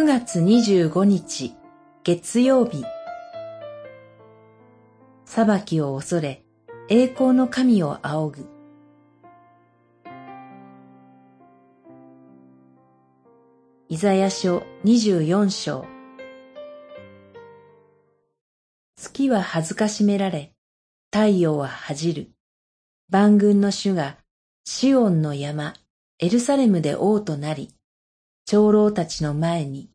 9月25日月曜日。裁きを恐れ栄光の神を仰ぐ。イザヤ書24章。月は恥ずかしめられ太陽は恥じる。万軍の主がシオンの山エルサレムで王となり長老たちの前に、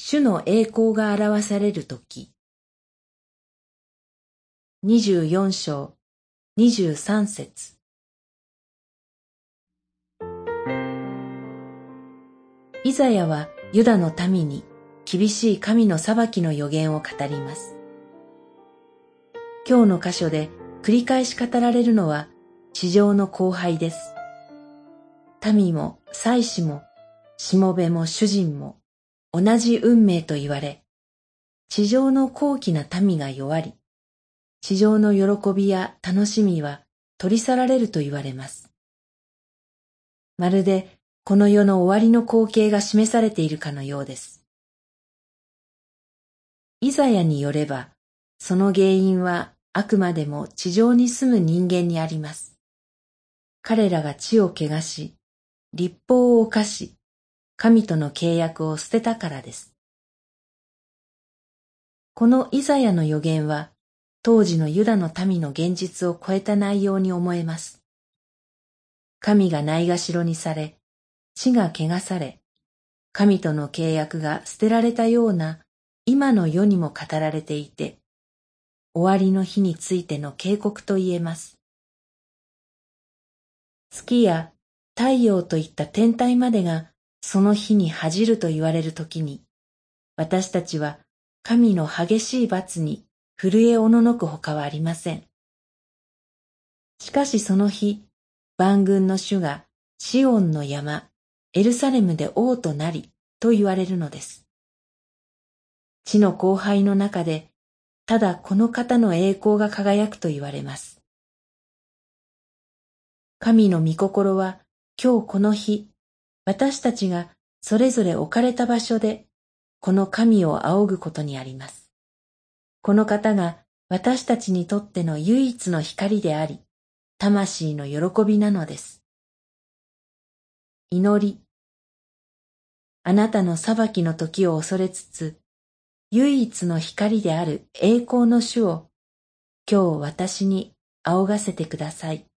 主の栄光が表されるとき。二十四章、二十三節。イザヤはユダの民に厳しい神の裁きの予言を語ります。今日の箇所で繰り返し語られるのは地上の荒廃です。民も祭司もしもべも主人も同じ運命と言われ、地上の高貴な民が弱り、地上の喜びや楽しみは取り去られると言われます。まるでこの世の終わりの光景が示されているかのようです。イザヤによれば、その原因はあくまでも地上に住む人間にあります。彼らが地を汚し、立法を犯し、神との契約を捨てたからです。このイザヤの予言は、当時のユダの民の現実を超えた内容に思えます。神がないがしろにされ、地が汚され、神との契約が捨てられたような今の世にも語られていて、終わりの日についての警告と言えます。月や太陽といった天体までがその日に恥じると言われる時に、私たちは神の激しい罰に震えおののくほかはありません。しかしその日、万軍の主がシオンの山、エルサレムで王となりと言われるのです。地の荒廃の中で、ただこの方の栄光が輝くと言われます。神の御心は今日この日、私たちがそれぞれ置かれた場所で、この神を仰ぐことにあります。この方が私たちにとっての唯一の光であり、魂の喜びなのです。祈り。あなたの裁きの時を恐れつつ、唯一の光である栄光の主を、今日私に仰がせてください。